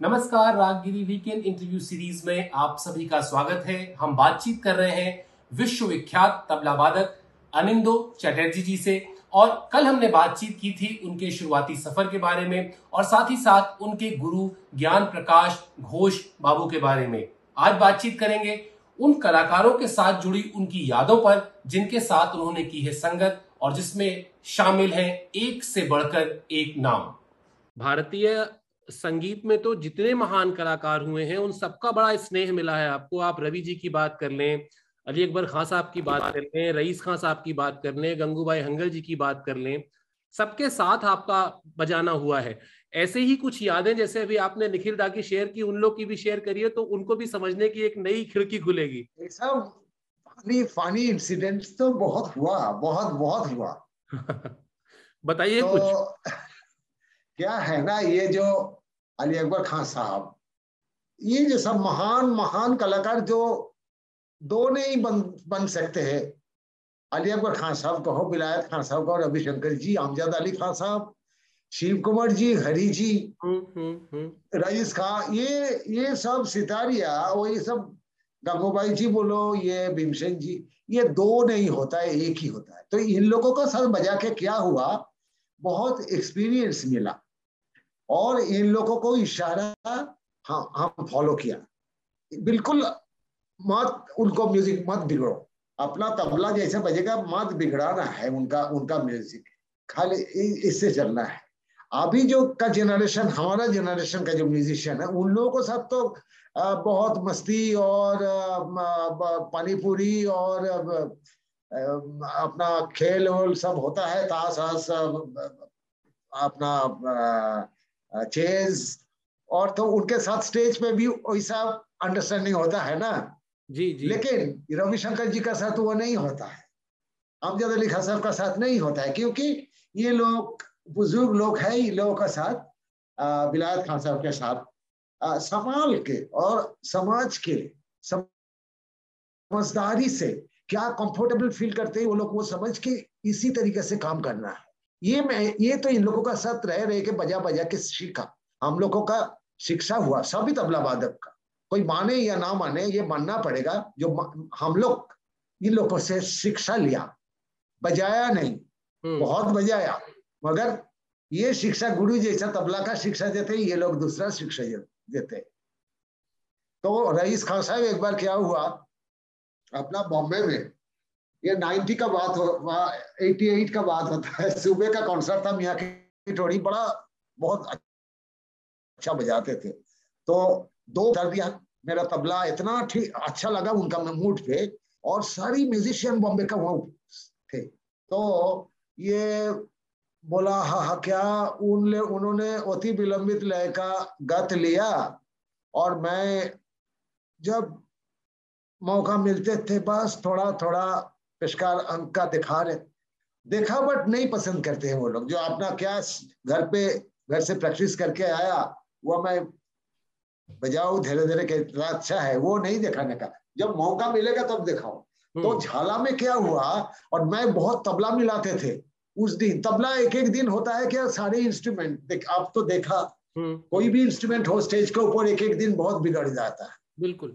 नमस्कार, Raaggiri weekend interview series में आप सभी का स्वागत है। हम बातचीत कर रहे हैं विश्व विख्यात तबला वादक अनिंदो चटर्जी जी से और कल हमने बातचीत की थी उनके शुरुआती सफ़र के बारे में और साथ ही साथ उनके गुरु ज्ञान प्रकाश घोष बाबू के बारे में। आज बातचीत करेंगे उन कलाकारों के साथ जुड़ी उनकी यादों पर जिनके साथ उन्होंने की है संगत और जिसमें शामिल है एक से बढ़कर एक नाम। भारतीय संगीत में तो जितने महान कलाकार हुए हैं उन सबका बड़ा स्नेह मिला है आपको। आप रवि जी की बात कर लें अली अकबर खान साहब की बात कर लें रईस खान साहब की बात कर लें गंगूबाई हंगल जी की बात कर लें सबके साथ आपका बजाना हुआ है। ऐसे ही कुछ यादें जैसे अभी आपने निखिल दा की शेयर की उन लोग की भी शेयर करिए तो उनको भी समझने की एक नई खिड़की खुलेगी। सब फनी फनी इंसिडेंट्स तो बहुत हुआ बहुत बहुत हुआ। बताइए तो, कुछ। क्या है ना ये जो अली अकबर खान साहब ये जो सब महान महान कलाकार जो दो नहीं बन बन सकते हैं अली अकबर खान साहब कहो बिलायत खान साहब कहो रविशंकर जी आमजाद अली खान साहब शिव कुमार जी हरी जी हम्म, हम्म, हम्म। रईस खान ये ये सब सितारिया और ये सब गंगूबाई जी बोलो ये भीमसेन जी ये दो नहीं होता है एक ही होता है। तो इन लोगों का सर बजा के क्या हुआ? बहुत एक्सपीरियंस मिला। और इन लोगों को इशारा हाँ हम फॉलो किया। बिल्कुल मत, उनको म्यूज़िक मत बिगड़ो। अपना तबला जैसे बजेगा, मत बिगड़ाना है उनका उनका म्यूज़िक खाली इससे चलना है। अभी जो का जनरेशन हमारा जनरेशन का जो म्यूजिशियन है, उन लोगों को सब तो बहुत मस्ती और पानीपुरी और अपना खेल वोल सब होता है ताश अपना चेज और तो उनके साथ स्टेज पे भी वैसा अंडरस्टैंडिंग होता है ना? जी जी। लेकिन रविशंकर जी का साथ वो नहीं होता है। अमजद अली खान साहब का साथ नहीं होता है क्योंकि ये लोग बुज़ुर्ग लोग हैं इन लोगों का साथ बिलायत खान साहब के साथ। संभाल के और समाज के समझदारी से क्या कंफर्टेबल फील करते हैं वो लोग वो समझ के इसी तरीके से काम करना है। ये मैं ये तो इन लोगों का साथ रह रहे के बजा बजा के सीखा। हम लोगों का शिक्षा हुआ सभी तबला वादक का। कोई माने या ना माने ये मानना पड़ेगा जो हम लोग इन लोगों से शिक्षा लिया। बजाया नहीं हम्म। बहुत बजाया। मगर ये शिक्षा गुरु जैसा तबला का शिक्षा देते ये लोग दूसरा शिक्षा देते। तो रईस खान साहब एक बार क्या हुआ? अपना बॉम्बे में ये 90 का बात एटी एट का बात होता है। सुबह का कॉन्सर्ट था, मियाँ की टोड़ी बड़ा, बहुत अच्छा बजाते थे। तो दो कर दिया मेरा तबला इतना अच्छा लगा उनका मूड पे, और सारी म्यूजिशियन बॉम्बे का वहाँ थे। तो ये बोला, हा हा, क्या उन उन्होंने अति विलंबित लय का गत लिया? और मैं जब मौका मिलते थे, बस थोड़ा थोड़ा पेशकार अंक का दिखा रहे देखा बट नहीं पसंद करते हैं वो लोग। जो अपना क्या घर पे घर से प्रैक्टिस करके आया वो मैं बजाऊ धीरे धीरे के अच्छा है। वो नहीं दिखाने का। जब मौका मिलेगा तब दिखाओ। तो हम्म। झाला में क्या हुआ और मैं बहुत तबला मिलाते थे उस दिन। तबला एक एक दिन होता है क्या सारे इंस्ट्रूमेंट आप तो देखा। हम्म। कोई भी इंस्ट्रूमेंट हो स्टेज के ऊपर एक एक दिन बहुत बिगड़ जाता है। बिल्कुल।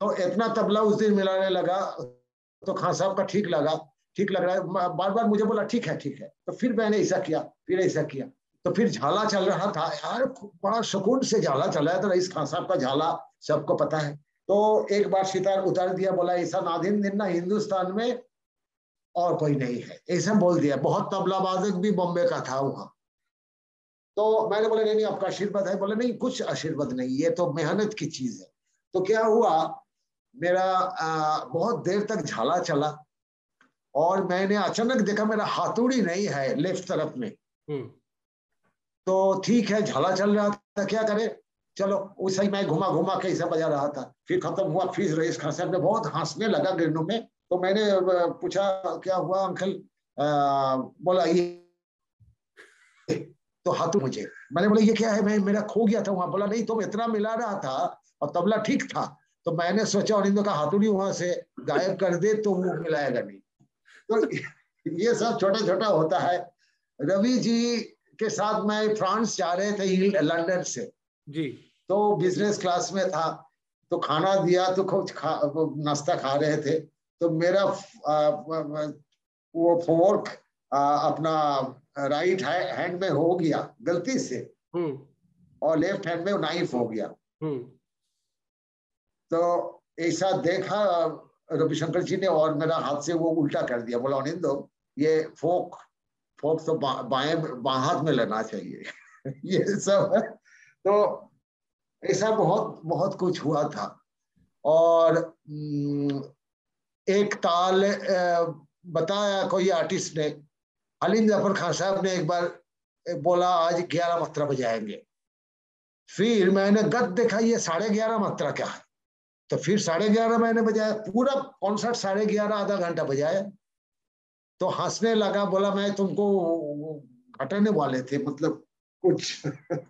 तो इतना तबला उस दिन मिलाने लगा। तो खान साहब का ठीक लगा, ठीक लग रहा है। बार बार मुझे बोला, ठीक है ठीक है। तो फिर मैंने ऐसा किया, फिर ऐसा किया। तो फिर झाला चल रहा था। यार बड़ा सुकून से झाला चल रहा था रईस खान साहब का झाला सबको पता है। तो एक बार सितार उतार दिया, बोला, ऐसा नादिन दिन ना हिंदुस्तान में और कोई नहीं है। ऐसा बोल दिया। बहुत तबला भी बॉम्बे का था वहाँ। तो मैंने बोला, नहीं नहीं, आपका आशीर्वाद है। बोले, नहीं, कुछ आशीर्वाद नहीं ये तो मेहनत की चीज़ है। तो क्या हुआ? मेरा आ, बहुत देर तक झाला चला और मैंने अचानक देखा मेरा हाथुड़ी नहीं है लेफ़्ट तरफ़ में। हम्म। तो ठीक है झाला चल रहा था क्या करे? चलो उस ही मैं घुमा घुमा के ऐसा बजा रहा था। फिर खत्म हुआ फिर रईस खान साहब ने बहुत हंसने लगा गिरनों में। तो मैंने पूछा क्या हुआ अंकल? आ, बोला ये तो हाथों मुझे। मैंने बोला ये क्या है? मैं मेरा खो गया था वहाँ। बोला नहीं तुम इतना मिला रहा था और तबला ठीक था तो मैंने सोचा और का हाथुड़ी वहाँ से गायब कर दे तो वो मिलाएगा नहीं। तो ये सब छोटा छोटा होता है। रवि जी के साथ मैं फ्रांस जा रहे थे लंदन से। जी। तो बिज़नेस क्लास में था तो खाना दिया तो कुछ खा नाश्ता खा रहे थे। तो मेरा वो फोर्क अपना राइट हैंड में हो गया गलती से। हम्म। और लेफ़्ट हैंड में नाइफ हो गया। हम्म। तो ऐसा देखा, रविशंकर जी ने और मेरा हाथ से वो उल्टा कर दिया, बोला, अनिंदो, ये फोक फोक तो बाएँ बा हाथ में लेना चाहिए। ये सब तो ऐसा बहुत बहुत कुछ हुआ था। और एक ताल बताया कोई आर्टिस्ट ने, अलीम ज़फ़र खान साहब ने एक बार बोला, आज ग्यारह मात्रा बजाएँगे। फिर मैंने गद देखा, ये साढ़े ग्यारह मात्रा क्या है? तो फिर साढ़े ग्यारह मैंने बजाया पूरा कॉन्सर्ट साढ़े ग्यारह आधा घंटा बजाया। तो हंसने लगा बोला मैं तुमको घटाने वाले थे मतलब कुछ।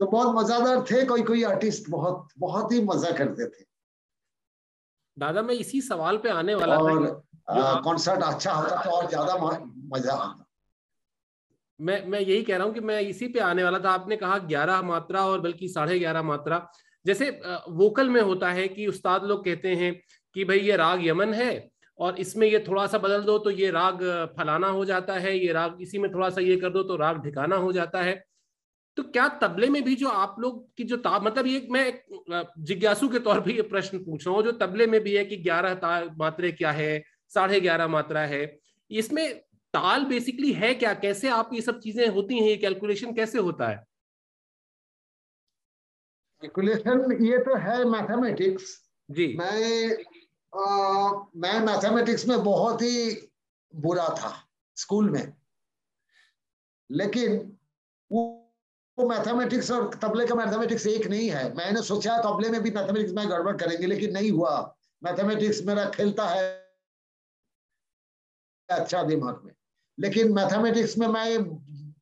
तो बहुत मजादार थे कोई कोई आर्टिस्ट बहुत बहुत ही मज़ा करते थे। दादा मैं इसी सवाल पे आने वाला और कॉन्सर्ट अच्छा होता तो और ज़्यादा मज़ा आता। मैं मैं यही कह रहा हूँ कि मैं इसी पे आने वाला था। आपने कहा ग्यारह मात्रा और बल्कि साढ़े ग्यारह मात्रा। जैसे वोकल में होता है कि उस्ताद लोग कहते हैं कि भाई ये राग यमन है और इसमें ये थोड़ा सा बदल दो तो ये राग फलाना हो जाता है, ये राग, इसी में थोड़ा सा ये कर दो तो राग ढिकाना हो जाता है। तो क्या तबले में भी जो आप लोग की जो ताब मतलब ये मैं जिज्ञासु के तौर पर ये प्रश्न पूछ रहा हूँ, जो तबले में भी है कि ग्यारह मात्रे क्या है, साढ़े ग्यारह मात्रा है, इसमें ताल बेसिकली है क्या? कैसे आप ये सब चीज़ें होती हैं, ये कैलकुलेशन कैसे होता है? कैलकुलेशन ये तो है मैथमेटिक्स जी। मैं आ, मैं मैथमेटिक्स में बहुत ही बुरा था स्कूल में। लेकिन वो मैथमेटिक्स और तबले का मैथमेटिक्स एक नहीं है। मैंने सोचा तबले में भी मैथमेटिक्स में गड़बड़ करेंगे लेकिन नहीं हुआ। मैथमेटिक्स मेरा खेलता है अच्छा दिमाग में। लेकिन मैथमेटिक्स में मैं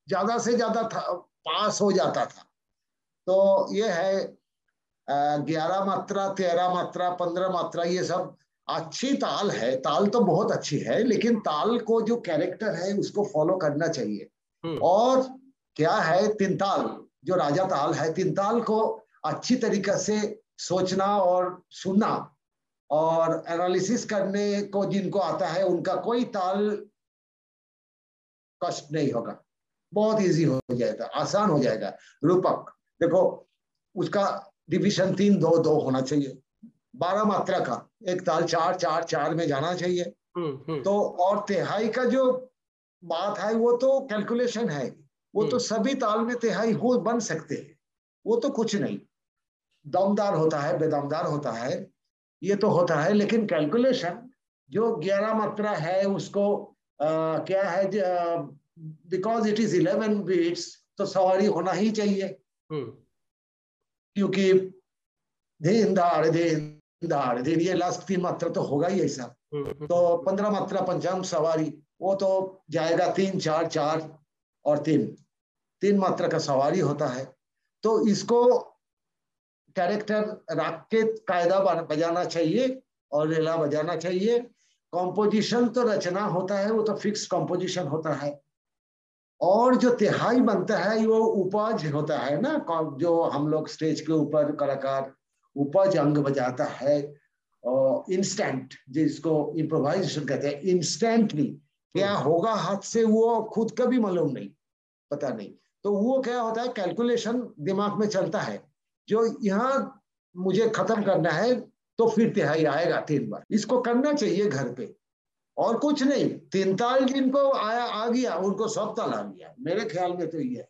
ज़्यादा से ज़्यादा पास हो जाता था। तो ये है ग्यारह मात्रा तेरह मात्रा पंद्रह मात्रा ये सब अच्छी ताल है। ताल तो बहुत अच्छी है लेकिन ताल को जो कैरेक्टर है उसको फॉलो करना चाहिए। हम्म। और क्या है तिनताल जो राजा ताल है तिनताल को अच्छी तरीके से सोचना और सुनना और एनालिसिस करने को जिनको आता है उनका कोई ताल कष्ट नहीं होगा। बहुत इजी हो जाएगा आसान हो जाएगा। रूपक देखो उसका डिविजन तीन दो दो होना चाहिए बारह मात्रा का एक ताल चार चार चार में जाना चाहिए हम्म, हम्म। तो और तिहाई का जो बात है वो तो कैलकुलेशन है वो तो हम्म। सभी ताल में तिहाई हो बन सकते हैं वो तो कुछ नहीं दमदार होता है बेदमदार होता है ये तो होता है लेकिन कैलकुलेशन जो ग्यारह मात्रा है उसको आ, क्या है because it is eleven beats तो सवारी होना ही चाहिए। क्योंकि धीन धीन धाड़ धीन ये लास्ट तीन मात्रा तो होगा ही ऐसा। तो पंद्रह मात्रा पंचांग सवारी वो तो जाएगा तीन चार चार और तीन तीन मात्रा का सवारी होता है तो इसको कैरेक्टर रख के कायदा बजाना चाहिए और रेला बजाना चाहिए कॉम्पोजिशन तो रचना होता है वो तो फिक्स कॉम्पोजिशन होता है और जो तिहाई बनता है वो उपज होता है ना जो हम लोग स्टेज के ऊपर कलाकार उपज अंग बजाता है और इंस्टेंट जिसको इम्प्रोवाइजेशन कहते हैं इंस्टेंटली क्या हम्म। होगा हाथ से वो खुद का भी मालूम नहीं पता नहीं। तो वो क्या होता है कैलकुलेशन दिमाग में चलता है जो यहाँ मुझे खत्म करना है तो फिर तिहाई आएगा तीन बार। इसको करना चाहिए घर पे। और कुछ नहीं, तीन ताल जिनको आया, आ गया, उनको सब ताल आ गया। मेरे ख्याल में तो ये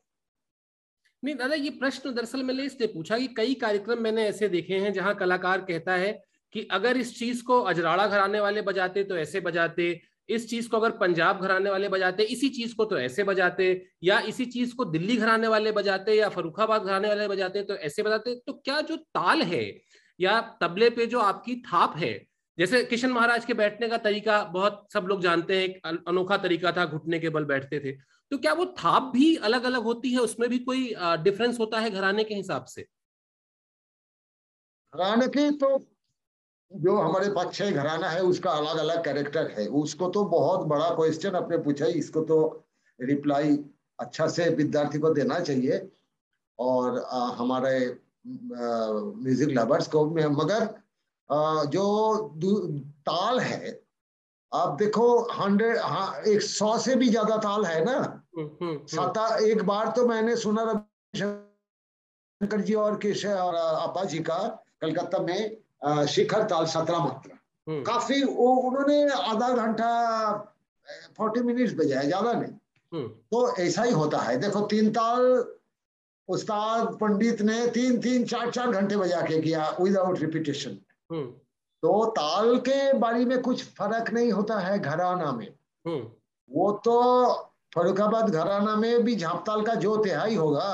नहीं, दादा, ये प्रश्न दरअसल मैंने इसलिए पूछा कि कई कार्यक्रम मैंने ऐसे देखे हैं जहाँ कलाकार कहता है कि अगर इस चीज़ को अजराड़ा घराने वाले बजाते तो ऐसे बजाते, इस चीज़ को अगर पंजाब घराने वाले बजाते, इसी चीज़ को तो ऐसे बजाते, या इसी चीज़ को दिल्ली घराने वाले बजाते, या फरुखाबाद घराने वाले बजाते तो ऐसे बजाते तो क्या जो ताल है, या तबले पे जो आपकी थाप है जैसे किशन महाराज के बैठने का तरीका बहुत सब लोग जानते हैं अनोखा तरीका था घुटने के बल बैठते थे। तो क्या वो थाप भी अलग अलग होती है? उसमें भी कोई डिफरेंस होता है घराने के हिसाब से? घराने की तो जो हमारे पक्ष है घराना है उसका अलग अलग कैरेक्टर है। उसको तो बहुत बड़ा क्वेश्चन आपने पूछा इसको तो रिप्लाई अच्छा से विद्यार्थी को देना चाहिए। और आ, हमारे म्यूज़िक लवर्स को मगर जो ताल है आप देखो हंड्रेड हाँ एक सौ से भी ज़्यादा ताल है ना? हम्म, हम्म, हम्म। सता एक बार तो मैंने सुना रविशंकर जी और केशव और अब्बा जी का कलकत्ता में शिखर ताल सत्रह मात्रा। काफ़ी वो उन्होंने आधा घंटा फोर्टी मिनट्स बजाया ज़्यादा नहीं। तो ऐसा ही होता है। देखो तीन ताल उस्ताद पंडित ने तीन तीन चार चार घंटे बजा के किया विदाउट रिपीटेशन तो ताल के बारे में कुछ फ़र्क नहीं होता है घराना में। हम्म। वो तो फरुखाबाद घराना में भी झापताल का जो तिहाई होगा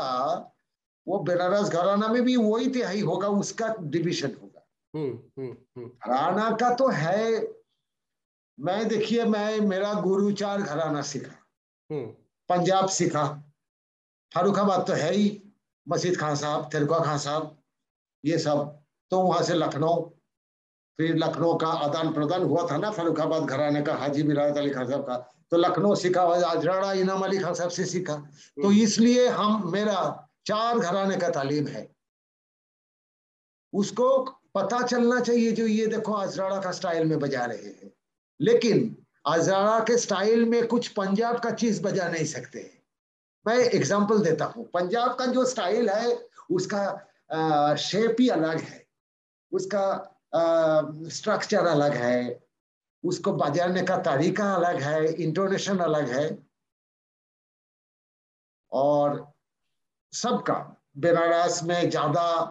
वो बनारस घराना में भी वही तिहाई होगा उसका डिविजन होगा। हम्म, हम्म, घराना का तो है मैं देखिए मैं मेरा गुरु चार घराना सीखा। पंजाब सीखा। फारुखाबाद तो है ही मसीद खान साहब तिरका खान साहब ये सब। तो वहाँ से लखनऊ फिर लखनऊ का आदान प्रदान हुआ था ना फरुखाबाद घराने का हाजी मिराज अली खान साहब का। तो लखनऊ सीखा अजराड़ा इनाम अली खान साहब से सीखा। तो हम्म। इसलिए हम मेरा चार घराने का तालीम है। उसको पता चलना चाहिए जो ये देखो अजराड़ा का स्टाइल में बजा रहे हैं। लेकिन अजराड़ा के स्टाइल में कुछ पंजाब का चीज़ बजा नहीं सकते मैं एग्ज़ाम्पल देता हूँ। पंजाब का जो स्टाइल है उसका शेप ही अलग है। उसका स्ट्रक्चर अलग है। उसको बजाने का तरीका अलग है इंटोनेशन अलग है। और सबका, बनारस में ज़्यादा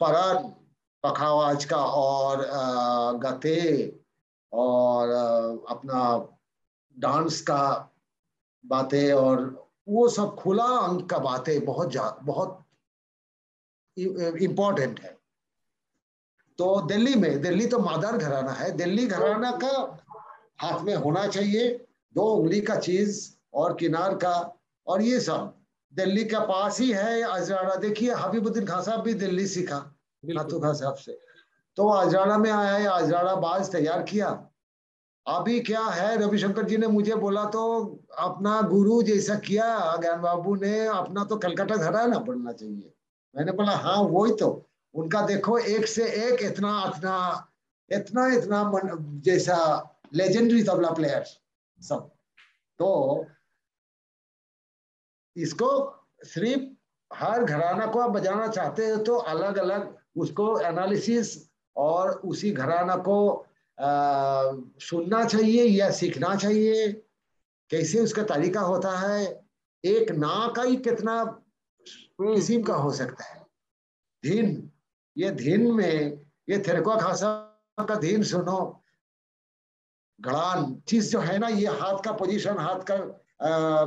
परन पखावाज का और गते और अपना डांस का बातें और वो सब खुला अंक का बातें बहुत बहुत इम्पोर्टेंट है। तो दिल्ली में दिल्ली तो मादार घराना है। दिल्ली घराना का हाथ में होना चाहिए दो उंगली का चीज़ और किनार का और ये सब। दिल्ली का पास ही है अजराना देखिए हबीबुद्दीन खान साहब भी दिल्ली सीखा नातू खान साहब से। तो अजराना में आया है अजराना बाज तैयार किया। अभी क्या है रविशंकर जी ने मुझे बोला तो अपना गुरु जैसा किया ज्ञान बाबू ने अपना तो कलकत्ता घराना पढ़ना चाहिए। मैंने बोला हाँ वही तो। उनका देखो एक से एक इतना इतना इतना इतना मन, जैसा लेजेंडरी तबला प्लेयर सब। तो इसको सिर्फ़ हर घराना को आप बजाना चाहते हो तो अलग अलग उसको एनालिसिस और उसी घराना को आ, सुनना चाहिए या सीखना चाहिए। कैसे उसका तरीका होता है? एक ना का ही कितना हम्म। किस्म का हो सकता है। धीन ये धीन में ये थिरकुआ खासा का धीन सुनो। गड़ान चीज़ जो है ना ये हाथ का पोजीशन हाथ का आ,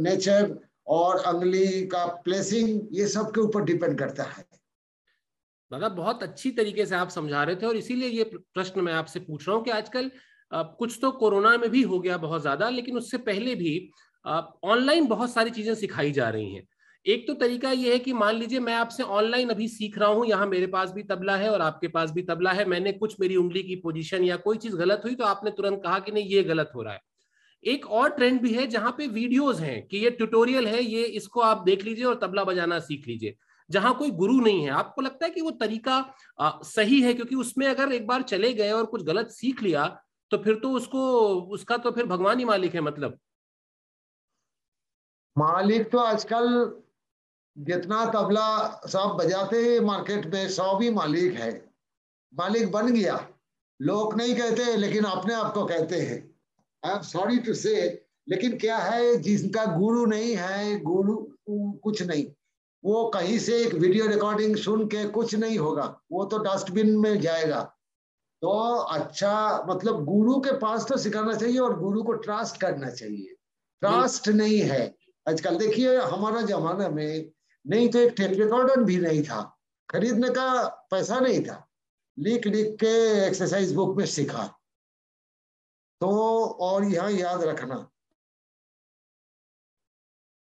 नेचर और अंगली का प्लेसिंग ये सब के ऊपर डिपेंड करता है। दादा बहुत अच्छी तरीके से आप समझा रहे थे और इसीलिए ये प्रश्न मैं आपसे पूछ रहा हूँ कि आजकल कुछ तो कोरोना में भी हो गया बहुत ज़्यादा लेकिन उससे पहले भी ऑनलाइन बहुत सारी चीज़ें सिखाई जा रही हैं। एक तो तरीका यह है कि मान लीजिए मैं आपसे ऑनलाइन अभी सीख रहा हूँ यहाँ मेरे पास भी तबला है और आपके पास भी तबला है मैंने कुछ मेरी उंगली की पोजीशन या कोई चीज़ गलत हुई तो आपने तुरंत कहा कि नहीं ये गलत हो रहा है। एक और ट्रेंड भी है जहाँ पे वीडियोस हैं कि ये ट्यूटोरियल है ये इसको आप देख लीजिए और तबला बजाना सीख लीजिए। जहाँ कोई गुरु नहीं है आपको लगता है कि वो तरीका आ, सही है? क्योंकि उसमें अगर एक बार चले गए और कुछ गलत सीख लिया तो फिर तो उसको उसका तो फिर भगवान ही मालिक है मतलब। मालिक तो आजकल जितना तबला सब बजाते हैं मार्केट में सौ भी मालिक है। मालिक बन गया। लोग नहीं कहते लेकिन अपने आप को कहते हैं। आई एम सॉरी टू से लेकिन क्या है जिसका गुरु नहीं है गुरु कुछ नहीं। वो कहीं से एक वीडियो रिकॉर्डिंग सुन के कुछ नहीं होगा। वो तो डस्टबिन में जाएगा। तो अच्छा मतलब गुरु के पास तो सिखाना चाहिए और गुरु को ट्रस्ट करना चाहिए। ट्रस्ट नहीं है। आजकल देखिए हमारा जमाना में नहीं तो एक टेप रिकॉर्डर भी नहीं था। खरीदने का पैसा नहीं था। लिख लिख के एक्सरसाइज बुक में सीखा। तो और यहाँ याद रखना।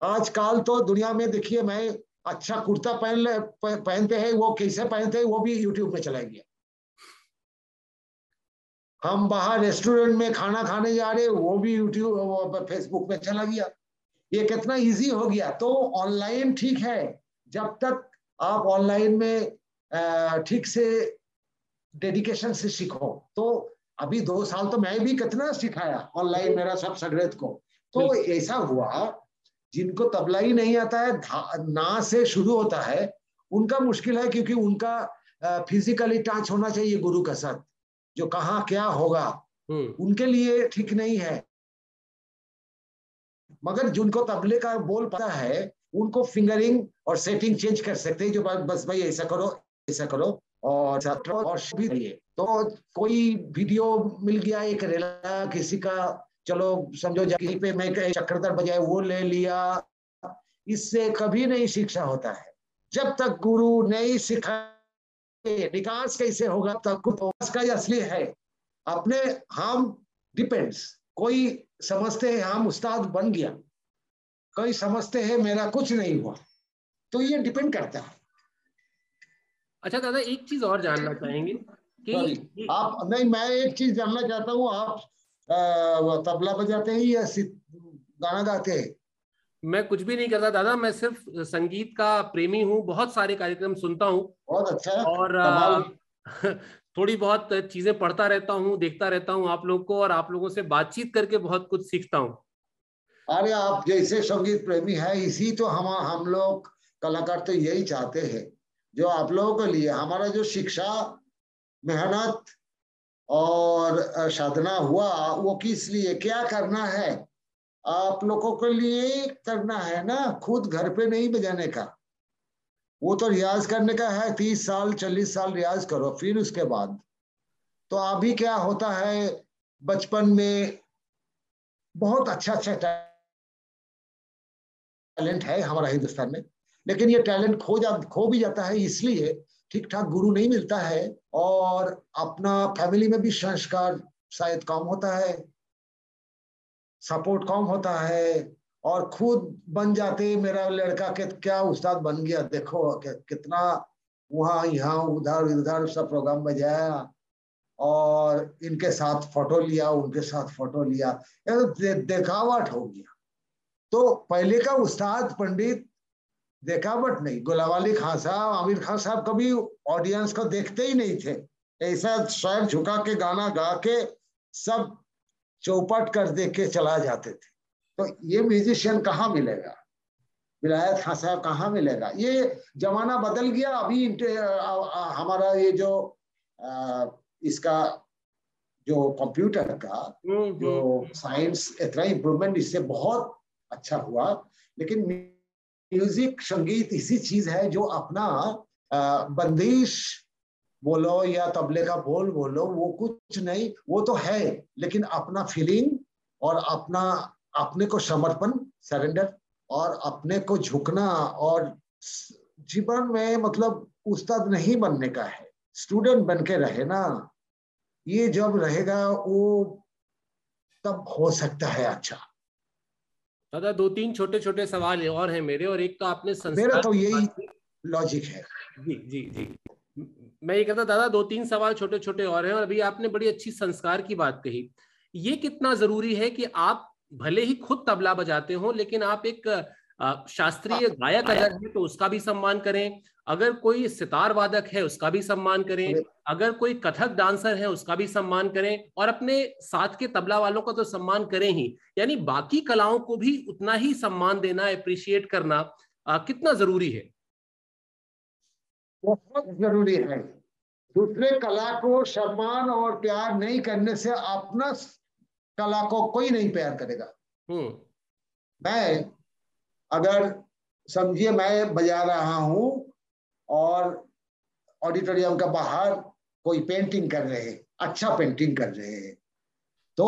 आजकल तो दुनिया में देखिए, मैं अच्छा कुर्ता पहन ले पहनते हैं, वो कैसे पहनते हैं, वो भी यूट्यूब में चला गया। हम बाहर रेस्टोरेंट में खाना खाने जा रहे वो भी यूट्यूब फेसबुक में चला गया। ये कितना इजी हो गया। तो ऑनलाइन ठीक है। जब तक आप ऑनलाइन में ठीक से डेडिकेशन से सीखो। तो अभी दो साल तो मैं भी कितना सिखाया ऑनलाइन मेरा सब संग्रहित को। तो ऐसा हुआ जिनको तबला ही नहीं आता है ना से शुरू होता है उनका मुश्किल है क्योंकि उनका फिजिकली टच होना चाहिए गुरु के साथ। जो कहा क्या होगा हम्म। उनके लिए ठीक नहीं है। मगर जिनको तबले का बोल पता है, उनको फिंगरिंग और सेटिंग चेंज कर सकते हैं, जो बस भाई ऐसा करो ऐसा करो, और और भी तो कोई वीडियो मिल गया, एक रेला, किसी का, चलो, समझो कहीं पे मैं चक्रधर बजाय वो ले लिया, इससे कभी नहीं शिक्षा होता है। जब तक गुरु नहीं सिखा विकास कैसे होगा, तब का असली है। अपने, हम डिपेंड्स कोई समझते हैं हम उस्ताद बन गया। कोई समझते हैं मेरा कुछ नहीं हुआ। तो ये डिपेंड करता है। अच्छा दादा एक चीज़ और जानना चाहेंगे कि आप नहीं मैं एक चीज़ जानना चाहता हूँ आप तबला बजाते हैं या गाना गाते हैं? मैं कुछ भी नहीं करता दादा मैं सिर्फ़ संगीत का प्रेमी हूँ बहुत सारे कार्यक्रम सुनता हूँ। बहुत अच्छा और थोड़ी बहुत चीज़ें पढ़ता रहता हूँ, देखता रहता हूँ आप लोग को और आप लोगों से बातचीत करके बहुत कुछ सीखता हूँ। अरे आप जैसे संगीत प्रेमी है, इसी तो हम हम लोग कलाकार तो यही चाहते हैं, जो आप लोगों के लिए हमारा जो शिक्षा मेहनत और साधना हुआ, वो किस लिए, क्या करना है? आप लोगों के लिए करना है ना, खुद घर पे नहीं बजाने का। वो तो रियाज करने का है, तीस साल, चालीस साल रियाज करो, फिर उसके बाद। तो अभी क्या होता है, बचपन में बहुत अच्छा अच्छा टैलेंट है हमारा हिंदुस्तान में, लेकिन ये टैलेंट खो जा, खो भी जाता है, इसलिए ठीक ठाक गुरु नहीं मिलता है, और अपना फैमिली में भी संस्कार शायद कम होता है, सपोर्ट कम होता है और खुद बन जाते मेरा लड़का के क्या उस्ताद बन गया देखो कितना वहाँ यहाँ उधर उधर सब प्रोग्राम बजाया और इनके साथ फ़ोटो लिया उनके साथ फ़ोटो लिया। तो दे, देखावट हो गया। तो पहले का उस्ताद पंडित देखावट नहीं। गुलावाली खान साहब आमिर खान साहब कभी ऑडियंस को देखते ही नहीं थे। ऐसा स्वयं झुका के गाना गा के सब चौपट कर दे के चला जाते थे। तो ये म्यूजिशियन कहाँ मिलेगा विलायत खान साहब कहाँ मिलेगा ये जमाना बदल गया अभी हमारा ये जो आ, इसका जो कंप्यूटर का हम्म, जो साइंस हम्म। इतना इम्प्रूवमेंट इससे बहुत अच्छा हुआ लेकिन म्यूज़िक संगीत इसी चीज़ है जो अपना बंदिश बोलो या तबले का बोल बोलो वो कुछ नहीं वो तो है लेकिन अपना फीलिंग और अपना अपने को समर्पण सरेंडर और अपने को झुकना और जीवन में मतलब उस्ताद नहीं बनने का है। स्टूडेंट बन के रहे ना ये जब रहेगा वो तब हो सकता है अच्छा। दादा दो तीन छोटे छोटे सवाल और हैं मेरे और एक तो आपने मेरा तो यही लॉजिक है। जी जी जी। मैं ये कहता दादा दो तीन सवाल छोटे छोटे और हैं और अभी आपने बड़ी अच्छी संस्कार की बात कही। ये कितना ज़रूरी है कि आप भले ही खुद तबला बजाते हो लेकिन आप एक शास्त्रीय गायक अगर है तो उसका भी सम्मान करें। अगर कोई सितार वादक है उसका भी सम्मान करें। अगर कोई कथक डांसर है उसका भी सम्मान करें। और अपने साथ के तबला वालों का तो सम्मान करें ही। यानी बाकी कलाओं को भी उतना ही सम्मान देना अप्रिशिएट करना आ, कितना ज़रूरी है? बहुत ज़रूरी है। दूसरे कला को सम्मान और प्यार नहीं करने से अपना कला को कोई नहीं प्यार करेगा हम्म। मैं अगर समझिए मैं बजा रहा हूँ और ऑडिटोरियम का बाहर कोई पेंटिंग कर रहे हैं अच्छा पेंटिंग कर रहे हैं तो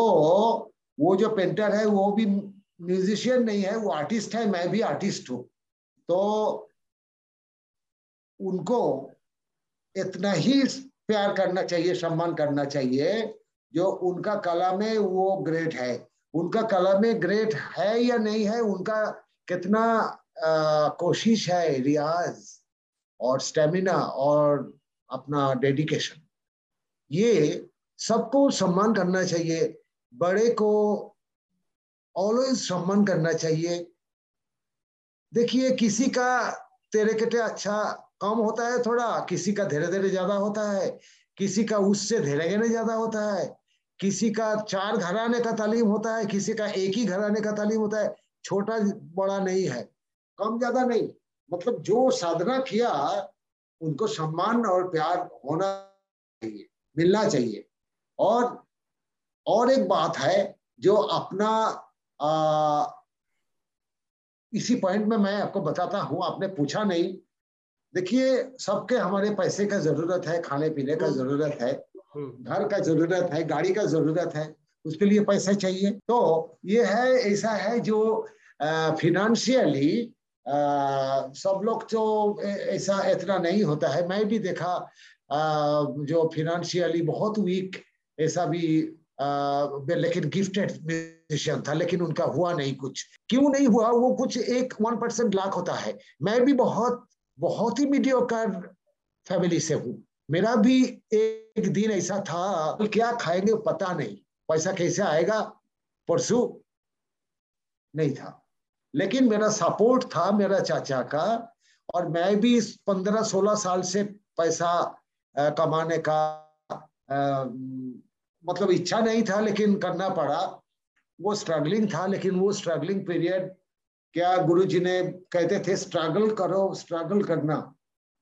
वो जो पेंटर है वो भी म्यूजिशियन नहीं है वो आर्टिस्ट है मैं भी आर्टिस्ट हूँ तो उनको इतना ही प्यार करना चाहिए सम्मान करना चाहिए जो उनका कला में वो ग्रेट है। उनका कला में ग्रेट है या नहीं है, उनका कितना कोशिश है, रियाज और स्टेमिना और अपना डेडिकेशन ये सबको सम्मान करना चाहिए। बड़े को ऑलवेज सम्मान करना चाहिए। देखिए, किसी का तेरे कटे अच्छा कम होता है थोड़ा, किसी का धीरे धीरे ज़्यादा होता है, किसी का उससे धीरे धीरे ज़्यादा होता है। किसी का चार घराने का तालीम होता है किसी का एक ही घराने का तालीम होता है छोटा बड़ा नहीं है कम ज़्यादा नहीं मतलब जो साधना किया उनको सम्मान और प्यार होना चाहिए मिलना चाहिए और और एक बात है जो अपना आ, इसी पॉइंट में मैं आपको बताता हूँ आपने पूछा नहीं देखिए सबके हमारे पैसे का ज़रूरत है खाने पीने का हम्म। ज़रूरत है। घर का ज़रूरत है गाड़ी का ज़रूरत है उसके लिए पैसा चाहिए। तो ये है ऐसा है जो फिनेंशियली सब लोग तो ऐसा इतना नहीं होता है। मैं भी देखा आ, जो फिनेंशियली बहुत वीक ऐसा भी आ, लेकिन गिफ्टेड म्यूजिशियन था लेकिन उनका हुआ नहीं कुछ। क्यों नहीं हुआ? वो कुछ एक वन परसेंट लाख होता है। मैं भी बहुत बहुत ही मीडियोकर फैमिली से हूँ। मेरा भी एक दिन ऐसा था क्या खाएँगे पता नहीं। पैसा कैसे आएगा? परसों? नहीं था। लेकिन मेरा सपोर्ट था मेरा चाचा का और मैं भी पंद्रह सोलह साल से पैसा आ, कमाने का आ, मतलब इच्छा नहीं था लेकिन करना पड़ा। वो स्ट्रगलिंग था लेकिन वो स्ट्रगलिंग पीरियड क्या गुरु जी ने कहते थे स्ट्रगल करो स्ट्रगल करना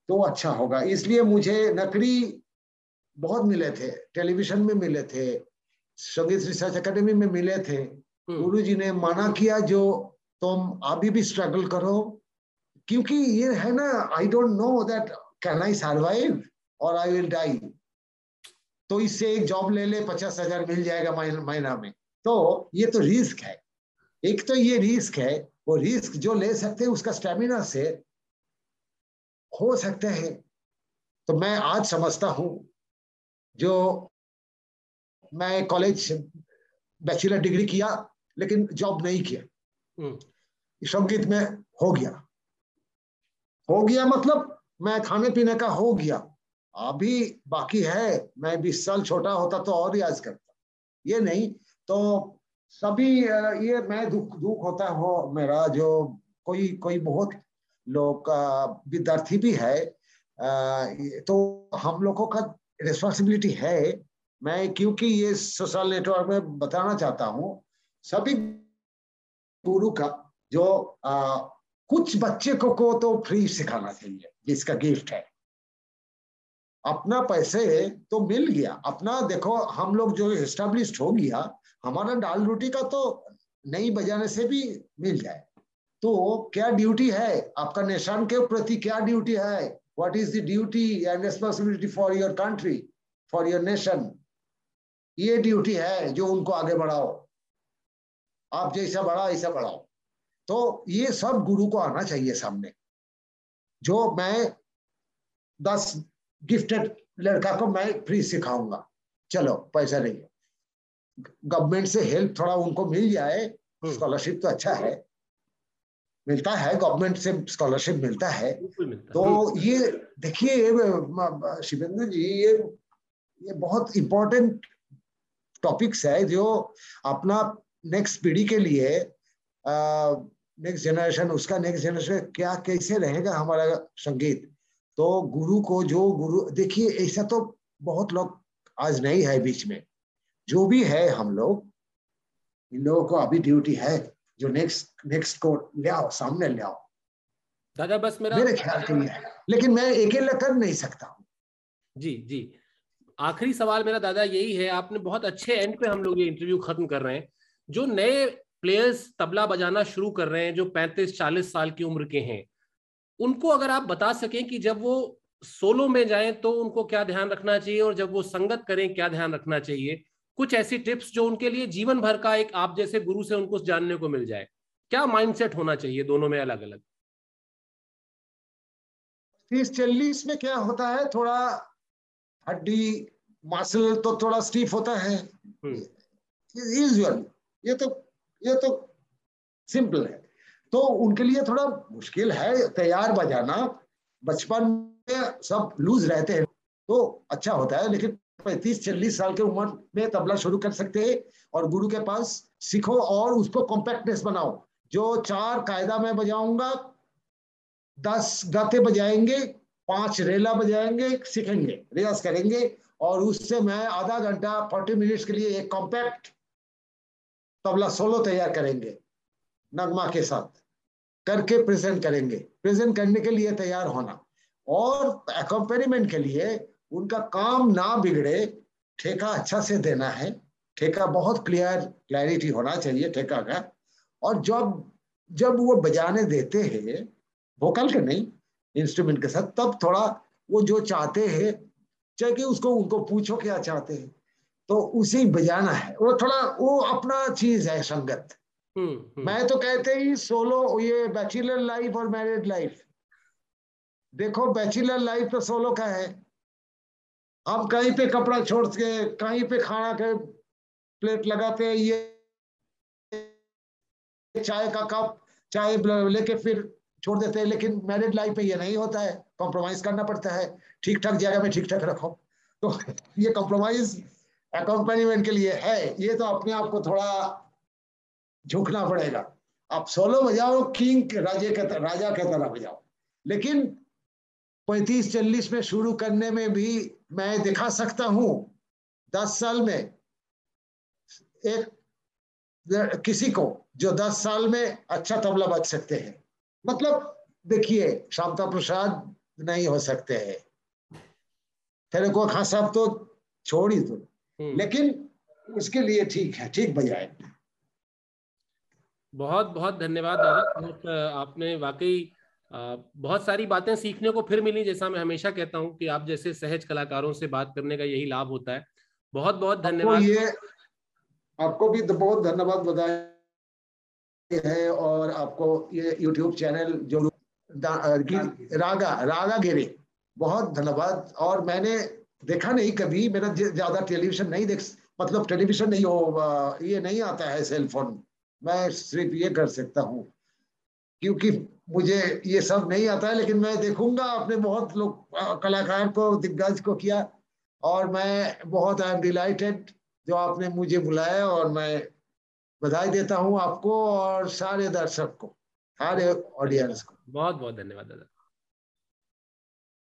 तो अच्छा होगा। इसलिए मुझे नकली बहुत मिले थे टेलीविज़न में मिले थे संगीत रिसर्च अकेडमी में मिले थे। हम्म। गुरु जी ने माना किया जो तुम अभी भी स्ट्रगल करो क्योंकि ये है ना I don't know that can I survive और आई विल डाई तो इससे एक जॉब ले ले पचास हज़ार मिल जाएगा महीना में। तो ये तो रिस्क है। एक तो ये रिस्क है वो रिस्क जो ले सकते हैं उसका स्टेमिना से हो सकते हैं। तो मैं आज समझता हूँ जो मैं कॉलेज बैचलर डिग्री किया लेकिन जॉब नहीं किया। हम्म। संगीत में हो गया। हो गया मतलब मैं खाने पीने का हो गया। अभी बाकी है मैं बीस साल छोटा होता तो और रियाज करता। ये नहीं तो सभी ये मैं दुख दुख होता हो मेरा जो कोई कोई बहुत लोग विद्यार्थी भी है तो हम लोगों का रिस्पॉन्सिबिलिटी है मैं क्योंकि ये सोशल नेटवर्क में बताना चाहता हूँ सभी गुरु का जो आ, कुछ बच्चे को को तो फ्री सिखाना चाहिए जिसका गिफ्ट है। अपना पैसे तो मिल गया अपना देखो हम लोग जो एस्टेब्लिश हो गया हमारा दाल रोटी का तो नहीं बजाने से भी मिल जाए। तो क्या ड्यूटी है? आपका नेशन के प्रति क्या ड्यूटी है? What is the duty and responsibility for your country for your nation ये ड्यूटी है जो उनको आगे बढ़ाओ। आप जैसा बढ़ा ऐसा बढ़ाओ। तो ये सब गुरु को आना चाहिए सामने। जो मैं दस गिफ्टेड लड़का को मैं फ्री सिखाऊँगा। चलो पैसा नहीं। गवर्नमेंट से हेल्प थोड़ा उनको मिल जाए। स्कॉलरशिप हम्म। तो अच्छा है। मिलता है गवर्नमेंट से स्कॉलरशिप मिलता है। तो ये देखिए शिवेंद्र जी ये ये बहुत इम्पोर्टेंट टॉपिक्स है जो अपना नेक्स्ट पीढ़ी के लिए नेक्स्ट जनरेशन उसका नेक्स्ट जनरेशन क्या कैसे रहेगा हमारा संगीत। तो गुरु को जो गुरु देखिए ऐसा तो बहुत लोग आज नहीं है बीच में। जो भी है हम लोग इन लोगों को अभी ड्यूटी है। जो नेक्स्ट नेक्स्ट को ले आओ सामने ले आओ। दादा बस मेरा मेरे ख्याल के लिए। लेकिन मैं अकेला कर नहीं सकता। हूँ जी जी। आखिरी सवाल मेरा दादा यही है आपने बहुत अच्छे एंड पे हम लोग ये इंटरव्यू खत्म कर रहे हैं। जो नए प्लेयर्स तबला बजाना शुरू कर रहे हैं जो 35-40 साल की उम्र के हैं उनको अगर आप बता सकें कि जब वो सोलो में जाएँ तो उनको क्या ध्यान रखना चाहिए और जब वो संगत करें क्या ध्यान रखना चाहिए? कुछ ऐसी टिप्स जो उनके लिए जीवन भर का एक आप जैसे गुरु से उनको जानने को मिल जाए। क्या माइंडसेट होना चाहिए दोनों में अलग अलग तीस चालीस में क्या होता है? थोड़ा हड्डी मासल तो थोड़ा स्टीफ होता है। यूजुअल हम्म। ये तो ये तो सिंपल है। तो उनके लिए थोड़ा मुश्किल है तैयार बजाना। बचपन में सब लूज रहते हैं तो अच्छा होता है लेकिन पैंतीस चालीस साल के उम्र में तबला शुरू कर सकते हैं और गुरु के पास सीखो और उसको कॉम्पैक्टनेस बनाओ। जो चार कायदा में बजाऊँगा, दस गाते बजाएँगे, पाँच रेला बजाएँगे, सीखेंगे, रियाज करेंगे और उससे मैं आधा घंटा, फोर्टी मिनट्स के लिए एक कॉम्पैक्ट तबला सोलो तैयार करेंगे, नगमा के साथ करके प्रेजेंट करेंगे। प्रेजेंट करने के लिए तैयार होना और अकम्पेरिमेंट के लिए उनका काम ना बिगड़े ठेका अच्छा से देना है ठेका बहुत क्लियर क्लैरिटी होना चाहिए ठेका का और जब जब वो बजाने देते हैं वोकल के नहीं इंस्ट्रूमेंट के साथ तब थोड़ा वो जो चाहते हैं चाहे कि उसको उनको पूछो क्या चाहते हैं तो उसे बजाना है। वो थोड़ा वो अपना चीज़ है संगत। हम्म, हम्म। मैं तो कहते ही सोलो ये बैचलर लाइफ और मैरिड लाइफ देखो बैचलर लाइफ तो सोलो का है। हम कहीं पे कपड़ा छोड़ के, कहीं पे खाना के प्लेट लगाते हैं, ये चाय का कप, चाय लेके फिर छोड़ देते हैं, लेकिन मैरिड लाइफ में ये नहीं होता है। कॉम्प्रोमाइज करना पड़ता है। ठीक ठाक जगह में ठीक ठाक रखो। तो ये कॉम्प्रोमाइज अकम्पनीमेंट के लिए है। ये तो अपने आप को थोड़ा झुकना पड़ेगा। आप सोलो बजाओ किंग राजे के, राजा के तरह बजाओ लेकिन पैंतीस, चालीस में शुरू करने में भी मैं दिखा सकता हूँ। दस साल में एक किसी को जो दस साल में अच्छा तबला बच सकते हैं। मतलब देखिए शांता प्रसाद नहीं हो सकते हैं। तेरे को खान साहब तो छोड़ ही दो। हम्म। लेकिन उसके लिए ठीक है ठीक बजाए बहुत बहुत धन्यवाद दादा। आपने वाकई बहुत सारी बातें सीखने को फिर मिली जैसा मैं हमेशा कहता हूँ कि आप जैसे सहज कलाकारों से बात करने का यही लाभ होता है। बहुत बहुत धन्यवाद। ये आपको भी तो बहुत धन्यवाद बताया है और आपको ये YouTube चैनल जो रागा रागा गिरी बहुत धन्यवाद। और मैंने देखा नहीं कभी मेरा ज़्यादा टेलीविज़न नहीं देख मतलब टेलीविज़न नहीं हो ये नहीं आता है सेल फ़ोन। मैं सिर्फ़ ये कर सकता हूँ क्योंकि मुझे ये सब नहीं आता है, लेकिन मैं देखूँगा, आपने बहुत लोग कलाकार को, दिग्गज को किया, और मैं बहुत आई एम डिलाइटेड जो आपने मुझे बुलाया, और मैं बधाई देता हूँ आपको और सारे दर्शक को, सारे ऑडियंस को। बहुत बहुत धन्यवाद, दादा।